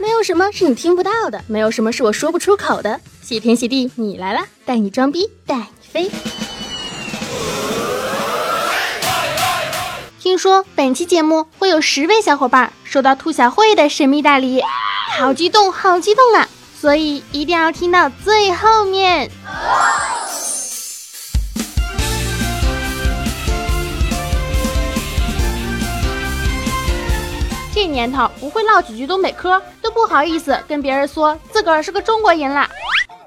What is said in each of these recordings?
没有什么是你听不到的，没有什么是我说不出口的。谢天谢地，你来了，带你装逼，带你飞。听说本期节目会有十位小伙伴收到兔小慧的神秘大礼，好激动，好激动啊！所以一定要听到最后面。这年头不会唠几句东北嗑，都不好意思跟别人说自个儿是个中国人了。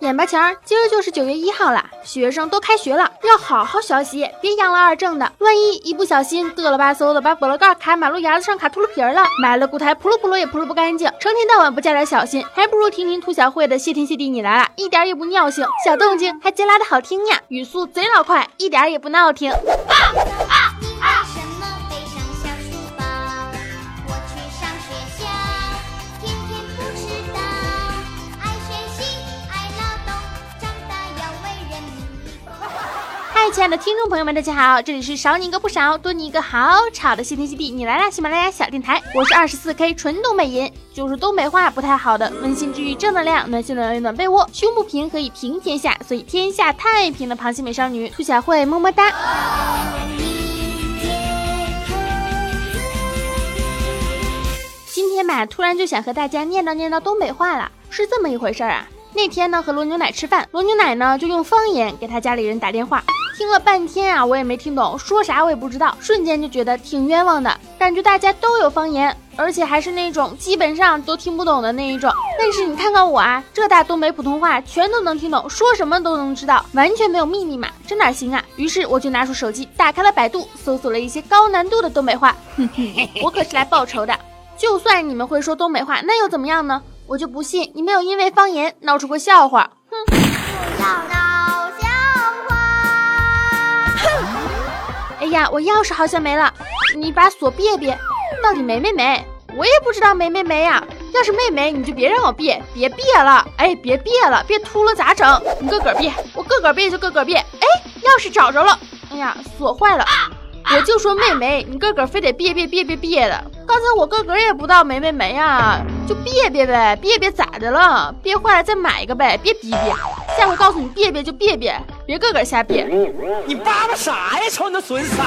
眼巴前儿，今儿就是九月一号了，学生都开学了，要好好学习，别养了二正的。万一一不小心嘚了吧嗖的把菠萝盖卡马路牙子上卡秃噜皮儿了，买了骨台扑噜扑噜也扑噜不干净，成天到晚不加点小心，还不如听听兔小慧的谢天谢地你来了，一点也不尿性，小动静还贼拉的好听呀，语速贼老快，一点也不闹听。亲爱的听众朋友们，大家好，这里是少你一个不少，多你一个好吵的谢天谢地，你来啦！喜马拉雅小电台，我是二十四 K 纯东北人，就是东北话不太好的，温馨治愈正能量，暖心暖胃暖被窝，胸不平可以平天下，所以天下太平的螃蟹美少女兔小慧，么么哒。今天吧，突然就想和大家念叨念叨东北话了，是这么一回事儿啊。那天呢，和罗牛奶吃饭，罗牛奶呢就用方言给他家里人打电话。听了半天啊，我也没听懂，说啥我也不知道，瞬间就觉得挺冤枉的，感觉大家都有方言，而且还是那种基本上都听不懂的那一种。但是你看看我啊，浙大东北普通话全都能听懂，说什么都能知道，完全没有秘密嘛，这哪行啊？于是我就拿出手机，打开了百度，搜索了一些高难度的东北话。哼哼，我可是来报仇的。就算你们会说东北话，那又怎么样呢？我就不信你没有因为方言闹出过笑话。哼。呀，我钥匙好像没了，你把锁别别。到底没没没？我也不知道没没没呀。要是没没，你就别让我别，别别了。哎，别别了，别秃了咋整？你个个别，我个个别就个个别。哎，钥匙找着了。哎呀，锁坏了。我就说没没，你个个非得别别别别别的。刚才我个个也不知道没没没呀，就别别呗，别别咋的了？别坏了再买一个呗，别逼逼。下回告诉你别别就别别。别个个瞎编，你叭叭啥呀？瞅你那损色！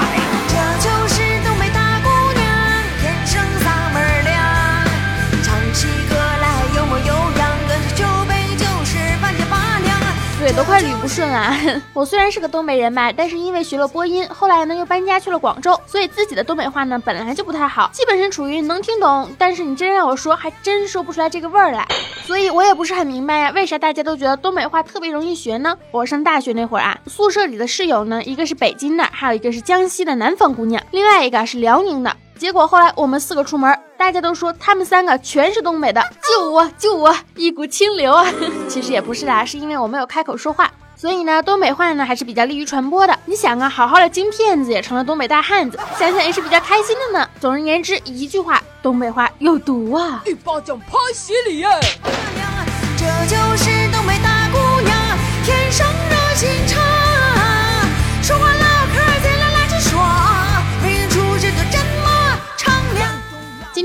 嘴都快捋不顺了。我虽然是个东北人吧，但是因为学了播音，后来呢又搬家去了广州，所以自己的东北话呢本来就不太好，基本上处于能听懂，但是你真让我说，还真说不出来这个味儿来。所以我也不是很明白呀，为啥大家都觉得东北话特别容易学呢？我上大学那会儿啊，宿舍里的室友呢，一个是北京的，还有一个是江西的南方姑娘，另外一个是辽宁的。结果后来我们四个出门，大家都说他们三个全是东北的，就我就我一股清流啊！其实也不是啦，是因为我没有开口说话。所以呢，东北话呢还是比较利于传播的。你想啊，好好的金片子也成了东北大汉子，想想也是比较开心的呢。总而言之，一句话，东北话有毒啊！一巴掌拍死你呀！这就是东北大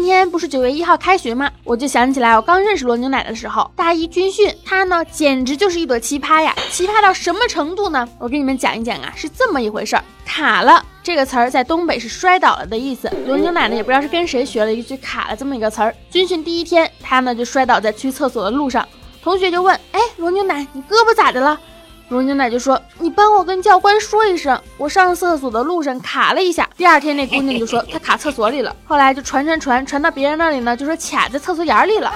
今天不是九月一号开学吗？我就想起来我刚认识罗牛奶的时候，大一军训，她呢简直就是一朵奇葩呀！奇葩到什么程度呢？我给你们讲一讲啊，是这么一回事儿。卡了这个词儿在东北是摔倒了的意思。罗牛奶呢也不知道是跟谁学了一句卡了这么一个词儿。军训第一天，她呢就摔倒在去厕所的路上，同学就问：“哎，罗牛奶，你胳膊咋的了？”龙牛奶就说：“你帮我跟教官说一声，我上厕所的路上卡了一下。”第二天那姑娘就说她卡厕所里了。后来就传传传传到别人那里呢，就说卡在厕所眼里了。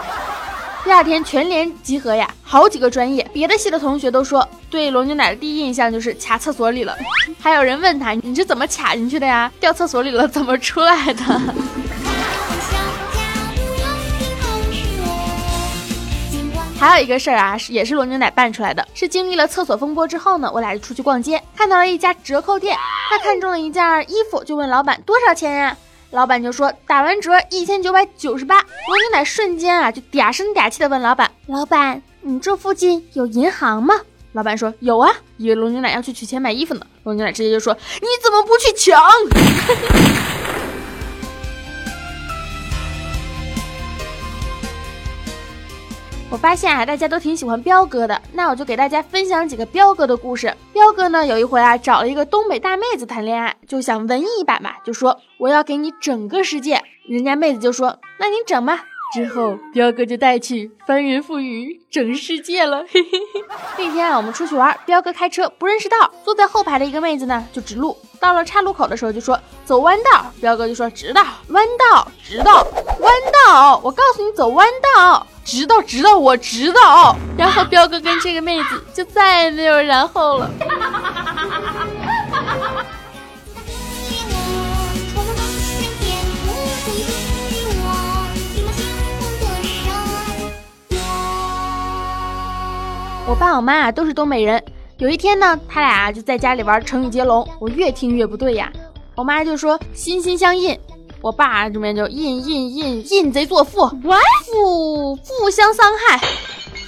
第二天全连集合呀，好几个专业别的系的同学都说对龙牛奶的第一印象就是卡厕所里了。还有人问他你是怎么卡进去的呀？掉厕所里了怎么出来的？还有一个事儿啊，是也是罗牛奶办出来的，是经历了厕所风波之后呢，我俩就出去逛街，看到了一家折扣店，他看中了一件衣服，就问老板多少钱呀？老板就说打完折一千九百九十八。罗牛奶瞬间啊就嗲声嗲气的问老板：“老板，你这附近有银行吗？”老板说：“有啊。”以为罗牛奶要去取钱买衣服呢，罗牛奶直接就说：“你怎么不去抢？” 我发现啊，大家都挺喜欢彪哥的，那我就给大家分享几个彪哥的故事。彪哥呢，有一回啊，找了一个东北大妹子谈恋爱，就想文艺一把嘛，就说我要给你整个世界。人家妹子就说，那你整吧。之后，彪哥就带去翻云覆雨整世界了。嘿嘿嘿。那天啊，我们出去玩，彪哥开车不认识道，坐在后排的一个妹子呢就指路，到了岔路口的时候就说走弯道，彪哥就说直道，弯道，直道，弯道。我告诉你走弯道，直道，直道，我直道。然后彪哥跟这个妹子就再也没有然后了。我爸我妈啊都是东北人。有一天呢，他俩就在家里玩成语接龙。我越听越不对呀。我妈就说心心相印，我爸这边就印印印印贼作父，父父相伤害，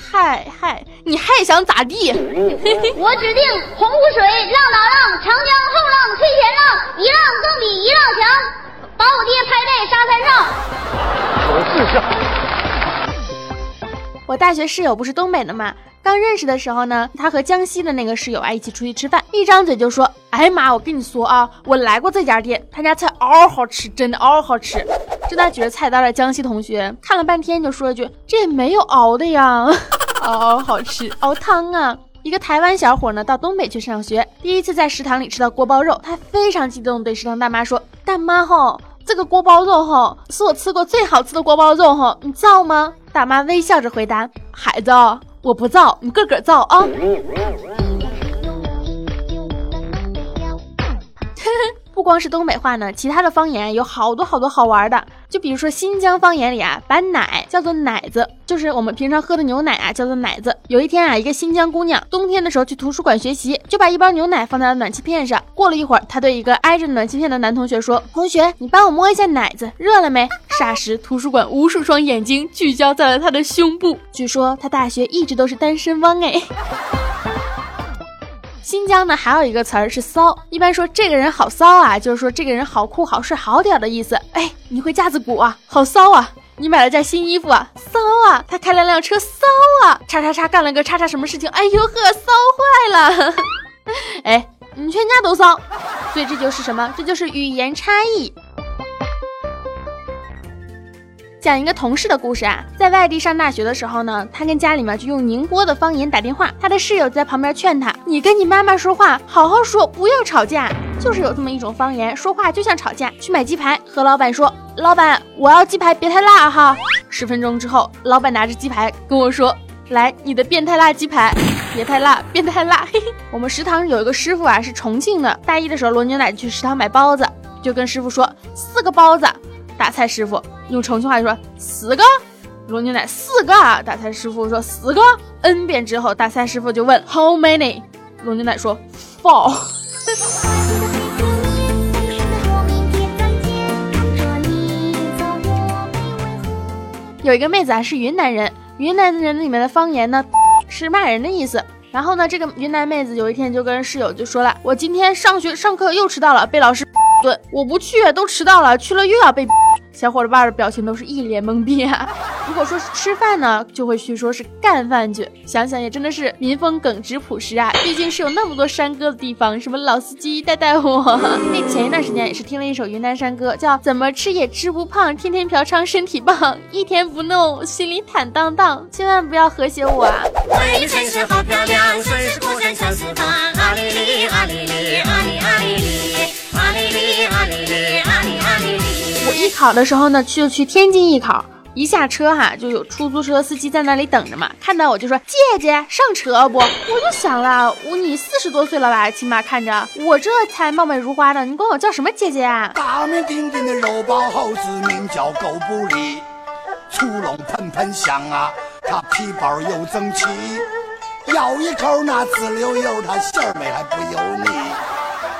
害害你还想咋地？我指定洪湖水浪打浪，长江后浪推前浪，一浪更比一浪强，把我爹拍在沙滩上。我试试。我大学室友不是东北的吗？刚认识的时候呢，他和江西的那个室友啊一起出去吃饭，一张嘴就说：“哎妈，我跟你说啊，我来过这家店，他家菜嗷好吃，真的嗷好吃。”正在举着菜单的江西同学看了半天，就说一句：“这也没有熬的呀，嗷好吃，熬汤啊。”一个台湾小伙呢到东北去上学，第一次在食堂里吃到锅包肉，他非常激动，对食堂大妈说：“大妈吼，这个锅包肉吼是我吃过最好吃的锅包肉吼，你造吗？”大妈微笑着回答：“孩子。”我不造，你个个造啊！光是东北话呢，其他的方言有好多好多好玩的。就比如说新疆方言里啊，把奶叫做奶子，就是我们平常喝的牛奶啊，叫做奶子。有一天啊，一个新疆姑娘冬天的时候去图书馆学习，就把一包牛奶放在了暖气片上。过了一会儿，她对一个挨着暖气片的男同学说：“同学，你帮我摸一下奶子，热了没？”霎时，图书馆无数双眼睛聚焦在了她的胸部。据说她大学一直都是单身汪哎。新疆呢，还有一个词儿是骚，一般说这个人好骚啊，就是说这个人好酷、好帅、好屌的意思。哎，你会架子鼓啊，好骚啊！你买了件新衣服啊，骚啊！他开了辆车，骚啊！叉叉叉干了个叉叉什么事情？哎呦呵，骚坏了！哎，你全家都骚，所以这就是什么？这就是语言差异。讲一个同事的故事啊，在外地上大学的时候呢，他跟家里面就用宁波的方言打电话，他的室友在旁边劝他：“你跟你妈妈说话好好说，不要吵架。”就是有这么一种方言，说话就像吵架。去买鸡排，和老板说：“老板，我要鸡排，别太辣哈。”十分钟之后，老板拿着鸡排跟我说：“来，你的变态辣鸡排，别太辣，变态辣。”嘿嘿，我们食堂有一个师傅啊，是重庆的，大一的时候，罗牛奶去食堂买包子，就跟师傅说：“四个包子。”打菜师傅用重庆话就说四个，罗牛奶四个啊。打菜师傅说四个，n 遍之后，打菜师傅就问 How many？罗牛奶说 Four。有一个妹子啊，是云南人，云南人里面的方言呢是骂人的意思。然后呢，这个云南妹子有一天就跟室友就说了，我今天上学上课又迟到了，被老师。对，我不去，都迟到了，去了又要被。小伙伴的表情都是一脸懵逼啊！如果说是吃饭呢，就会去说是干饭去。想想也真的是民风耿直朴实啊，毕竟是有那么多山歌的地方，什么老司机带带我。那前一段时间也是听了一首云南山歌，叫怎么吃也吃不胖，天天嫖娼身体棒，一天不弄心里坦荡荡。千万不要和谐我啊！城市好漂亮，城市果山全是糖，阿里里阿里里阿里阿里里考的时候呢，去就去天津艺考，一下车哈，就有出租车司机在那里等着嘛。看到我就说：“姐姐，上车不？”我就想了，我你四十多岁了吧，起码看着我这才貌美如花的，你管我叫什么姐姐啊？大名鼎鼎的肉包猴子名叫狗不理，粗笼喷喷香啊，它皮包又整齐，咬一口那滋溜溜，它馅儿美还不油腻。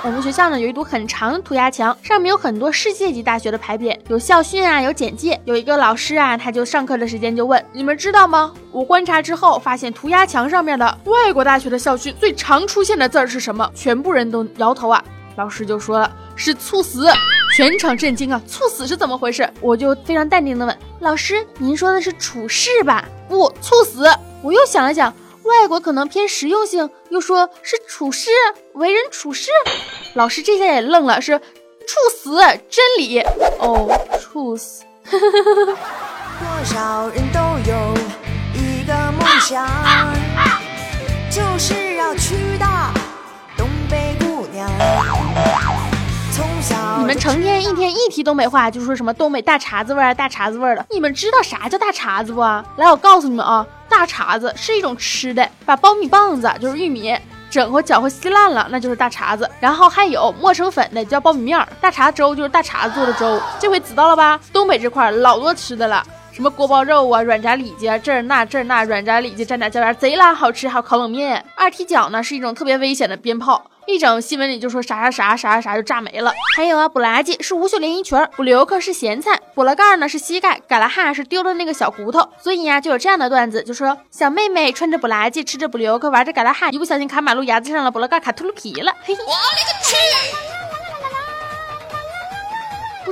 我们学校呢有一堵很长的涂鸦墙，上面有很多世界级大学的牌匾，有校训啊，有简介。有一个老师啊，他就上课的时间就问：你们知道吗？我观察之后发现，涂鸦墙上面的外国大学的校训最常出现的字儿是什么？全部人都摇头啊。老师就说了，是猝死。全场震惊啊！猝死是怎么回事？我就非常淡定的问老师：您说的是处事吧？不，猝死。我又想了想，外国可能偏实用性，又说是处事，为人处事。老师这下也愣了，是处死，真理。哦，处死。多少人都有一个梦想，就是要娶到东北姑娘。你们成天一天一提东北话，就说什么东北大碴子味儿、大碴子味儿的。你们知道啥叫大碴子不？来，我告诉你们啊，大碴子是一种吃的，把苞米棒子就是玉米整和搅和稀烂了，那就是大碴子。然后还有磨成粉的叫苞米面儿，大碴粥就是大碴子做的粥。这回知道了吧？东北这块儿老多吃的了。什么锅包肉啊，软炸里脊啊，这儿那这儿那软炸里脊蘸点椒盐，贼拉好吃。还有烤冷面。二踢脚呢是一种特别危险的鞭炮，一整新闻里就说啥啥啥啥啥啥就炸没了。还有啊，布拉吉是无袖连衣裙，布留克是咸菜，补了盖呢是膝盖，嘎拉哈是丢了那个小骨头。所以呀，就有这样的段子，就说小妹妹穿着布拉吉，吃着布留克，玩着嘎拉哈，一不小心卡马路牙子上了，补了盖卡秃噜皮了。嘿嘿。不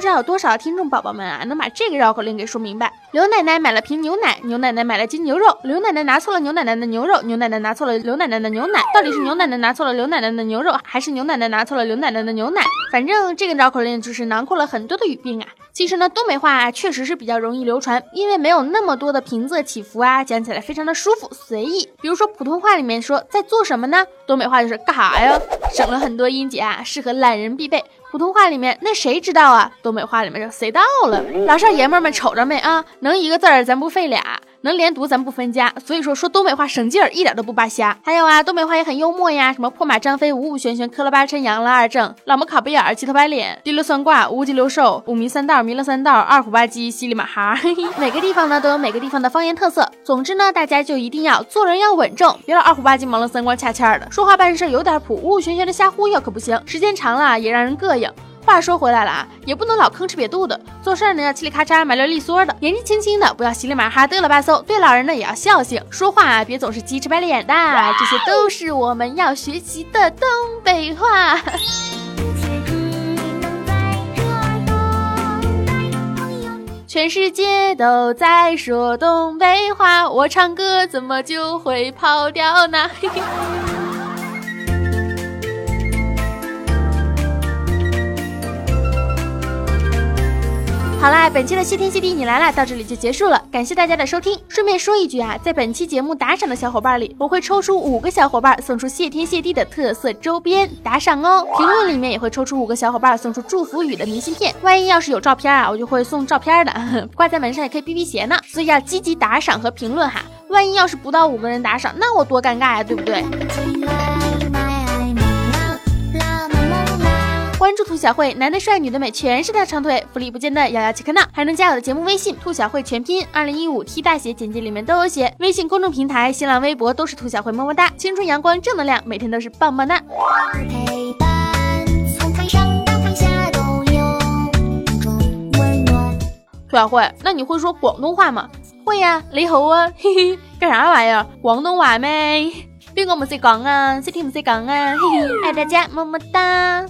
不知道有多少听众宝宝们啊，能把这个绕口令给说明白。刘奶奶买了瓶牛奶，牛奶奶买了斤牛肉，刘奶奶拿错了牛奶奶的牛肉，牛奶奶拿错了刘奶奶的牛奶，到底是牛奶奶拿错了刘奶奶的牛肉，还是牛奶奶拿错了刘奶奶的牛奶？反正这个绕口令就是囊括了很多的语病啊。其实呢，东北话啊确实是比较容易流传，因为没有那么多的平仄起伏啊，讲起来非常的舒服随意。比如说普通话里面说在做什么呢？东北话就是干啥呀？省了很多音节啊，适合懒人必备。普通话里面那谁知道啊？东北话里面就谁到了？老少爷们们瞅着没啊？能一个字儿咱不费俩。能连读咱不分家，所以说说东北话省劲儿，一点都不扒瞎。还有啊，东北话也很幽默呀，什么破马张飞，五五玄玄，磕了八抻，扬了二正，老么卡贝眼儿，七头白脸，滴了算卦，五脊六兽，五迷三道，迷了三道，二虎八鸡，稀里马哈。每个地方呢都有每个地方的方言特色。总之呢，大家就一定要做人要稳重，别老二虎八鸡，忙了三光掐掐的，说话办事有点谱，五五玄玄的瞎忽悠可不行，时间长了也让人膈应。话说回来了啊，也不能老吭哧瘪肚的，做事呢要嘁里咔嚓、麻溜利索的，年纪轻轻的不要稀里马哈、嘚了吧嗖，对老人呢也要孝敬，说话啊别总是鸡翅白脸的，这些都是我们要学习的东北话。全世界都在说东北话，我唱歌怎么就会跑调呢？嘿嘿好啦，本期的谢天谢地你来了到这里就结束了，感谢大家的收听。顺便说一句啊，在本期节目打赏的小伙伴里，我会抽出五个小伙伴送出谢天谢地的特色周边打赏哦。评论里面也会抽出五个小伙伴送出祝福语的明信片。万一要是有照片啊，我就会送照片的，挂在门上也可以避避邪呢。所以要积极打赏和评论哈。万一要是不到五个人打赏，那我多尴尬呀，对不对？关注兔小慧，男的帅，女的美，全是大长腿。福利不间断，摇摇切克闹，还能加我的节目微信“兔小慧全拼”，二零一五 T 大写，简介里面都有写。微信公众平台、新浪微博都是兔小慧，么么哒！青春阳光正能量，每天都是棒棒哒。兔小慧，那你会说广东话吗？会呀，你好啊，嘿嘿，干啥玩意儿？广东话咩？邊個唔識講啊？識聽唔識講啊？嘿嘿，爱大家，么么哒。